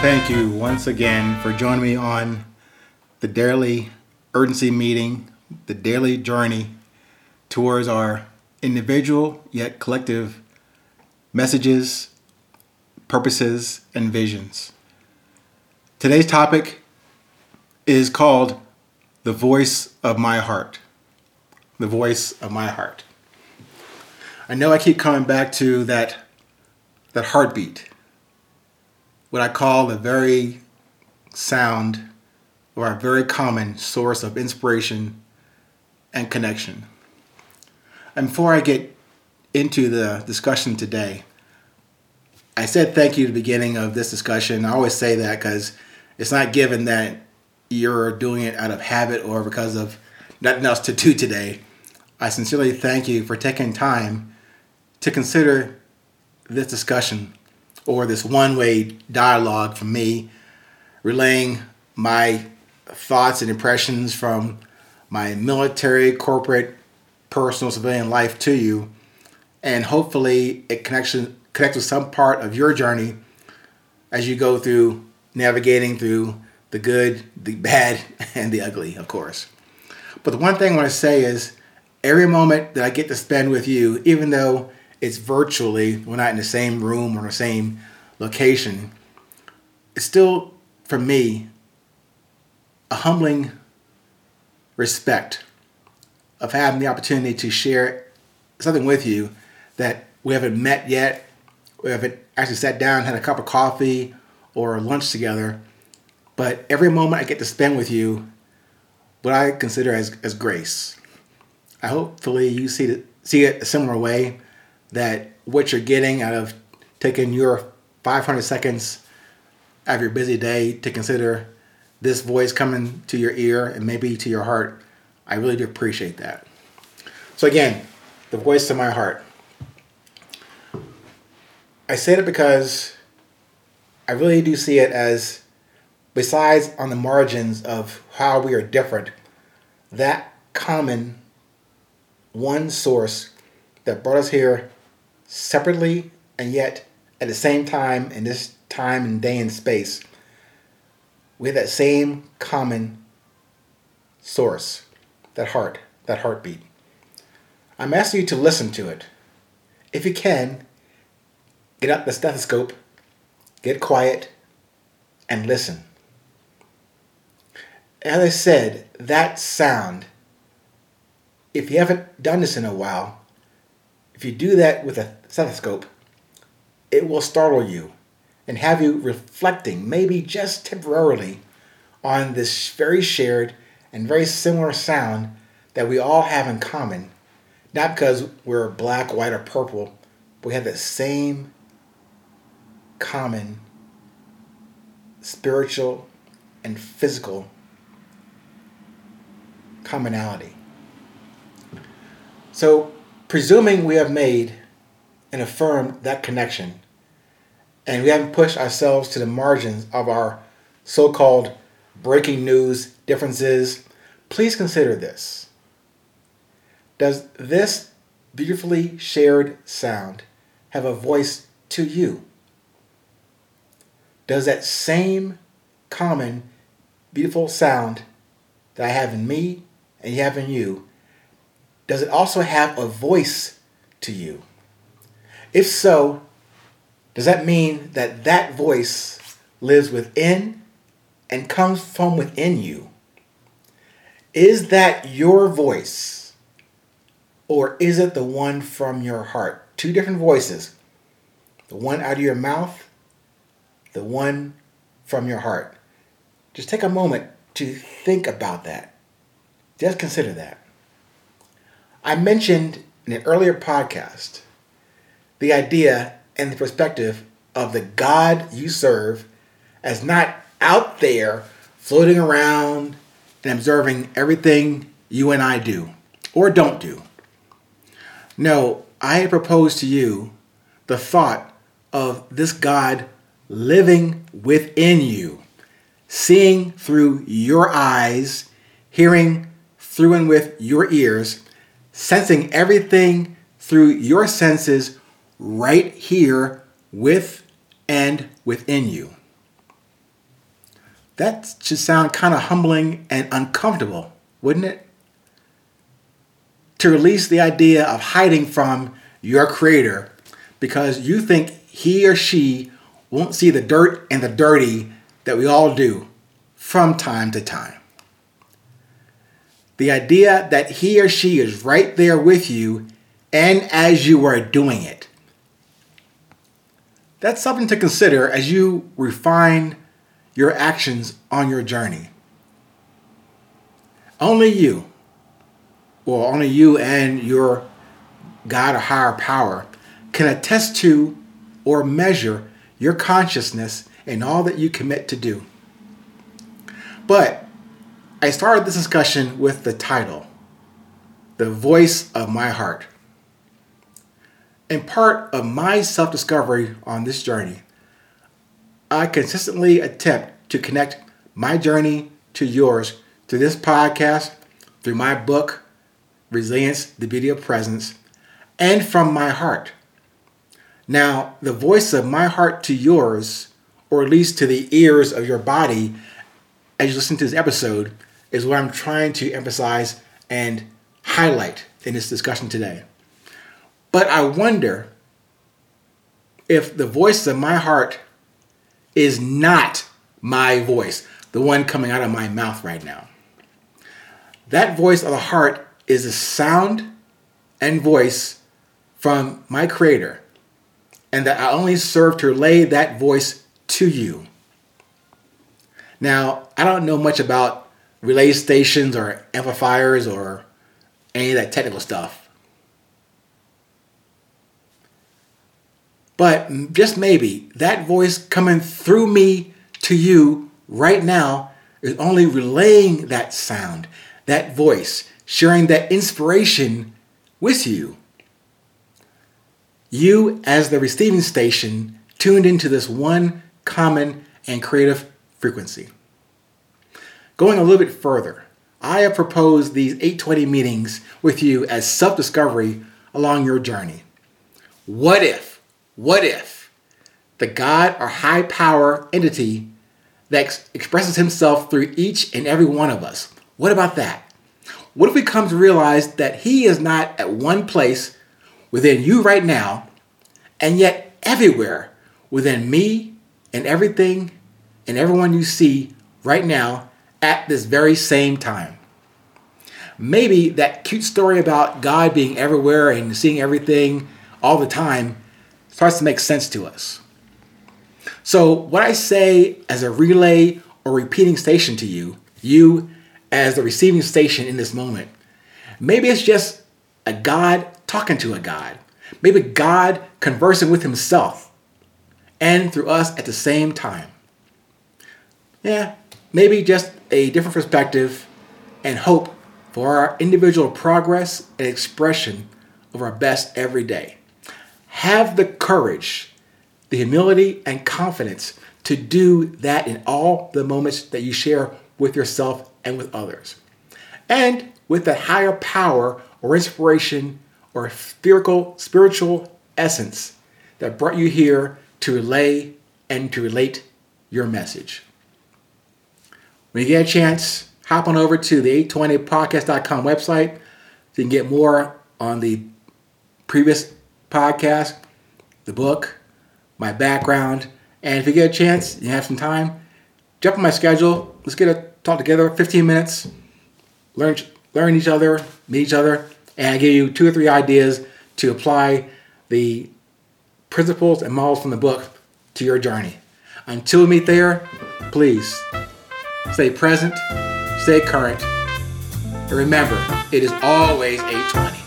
thank you once again for joining me on the daily urgency meeting, the daily journey towards our individual yet collective messages, purposes, and visions. Today's topic is called The Voice of My Heart. The Voice of My Heart. I know I keep coming back to that, that heartbeat what I call a very sound or a very common source of inspiration and connection. And before I get into the discussion today, I said thank you at the beginning of this discussion. I always say that because it's not given that you're doing it out of habit or because of nothing else to do today. I sincerely thank you for taking time to consider this discussion or this one way dialogue from me, relaying my thoughts and impressions from my military, corporate, personal, civilian life to you. And hopefully, it connects, connects with some part of your journey as you go through navigating through the good, the bad, and the ugly, of course. But the one thing I want to say is every moment that I get to spend with you, even though it's virtually, we're not in the same room or the same location, it's still, for me, a humbling respect of having the opportunity to share something with you that we haven't met yet, we haven't actually sat down, had a cup of coffee or lunch together, but every moment I get to spend with you, what I consider as, as grace. I hopefully you see it, see it a similar way that what you're getting out of taking your 500 seconds of your busy day to consider this voice coming to your ear and maybe to your heart, I really do appreciate that. So, again, the voice of my heart. I say it because I really do see it as, besides on the margins of how we are different, that common one source that brought us here separately and yet at the same time in this time and day and space we have that same common source that heart that heartbeat. I'm asking you to listen to it. If you can get out the stethoscope get quiet and listen. As i said that sound if you haven't done this in a while if you do that with a stethoscope, it will startle you and have you reflecting, maybe just temporarily, on this very shared and very similar sound that we all have in common. Not because we're black, white, or purple, but we have the same common spiritual and physical commonality. So, presuming we have made and affirmed that connection, and we haven't pushed ourselves to the margins of our so called breaking news differences, please consider this. Does this beautifully shared sound have a voice to you? Does that same common beautiful sound that I have in me and you have in you does it also have a voice to you? If so, does that mean that that voice lives within and comes from within you? Is that your voice? Or is it the one from your heart? Two different voices. The one out of your mouth, the one from your heart. Just take a moment to think about that. Just consider that. I mentioned in an earlier podcast the idea and the perspective of the God you serve as not out there floating around and observing everything you and I do or don't do. No, I propose to you the thought of this God living within you, seeing through your eyes, hearing through and with your ears, sensing everything through your senses right here with and within you. That should sound kind of humbling and uncomfortable, wouldn't it? To release the idea of hiding from your creator because you think he or she won't see the dirt and the dirty that we all do from time to time. The idea that he or she is right there with you and as you are doing it. That's something to consider as you refine your actions on your journey. Only you, or only you and your God or higher power, can attest to or measure your consciousness in all that you commit to do. But I started this discussion with the title, The Voice of My Heart. In part of my self discovery on this journey, I consistently attempt to connect my journey to yours through this podcast, through my book, Resilience, the Beauty of Presence, and from my heart. Now, the voice of my heart to yours, or at least to the ears of your body as you listen to this episode, is what I'm trying to emphasize and highlight in this discussion today. But I wonder if the voice of my heart is not my voice, the one coming out of my mouth right now. That voice of the heart is a sound and voice from my Creator, and that I only serve to relay that voice to you. Now, I don't know much about relay stations or amplifiers or any of that technical stuff. But just maybe that voice coming through me to you right now is only relaying that sound, that voice, sharing that inspiration with you. You, as the receiving station, tuned into this one common and creative frequency. Going a little bit further, I have proposed these 820 meetings with you as self discovery along your journey. What if? What if the God or high power entity that ex- expresses himself through each and every one of us, what about that? What if we come to realize that he is not at one place within you right now, and yet everywhere within me and everything and everyone you see right now at this very same time? Maybe that cute story about God being everywhere and seeing everything all the time starts to make sense to us. So, what I say as a relay or repeating station to you, you as the receiving station in this moment, maybe it's just a God talking to a God. Maybe God conversing with himself and through us at the same time. Yeah, maybe just a different perspective and hope for our individual progress and expression of our best every day. Have the courage, the humility, and confidence to do that in all the moments that you share with yourself and with others. And with the higher power or inspiration or spherical spiritual essence that brought you here to relay and to relate your message. When you get a chance, hop on over to the 820podcast.com website so you can get more on the previous podcast, the book, my background, and if you get a chance, you have some time, jump on my schedule. Let's get a talk together, 15 minutes, learn learn each other, meet each other, and I give you two or three ideas to apply the principles and models from the book to your journey. Until we meet there, please stay present, stay current, and remember, it is always 820.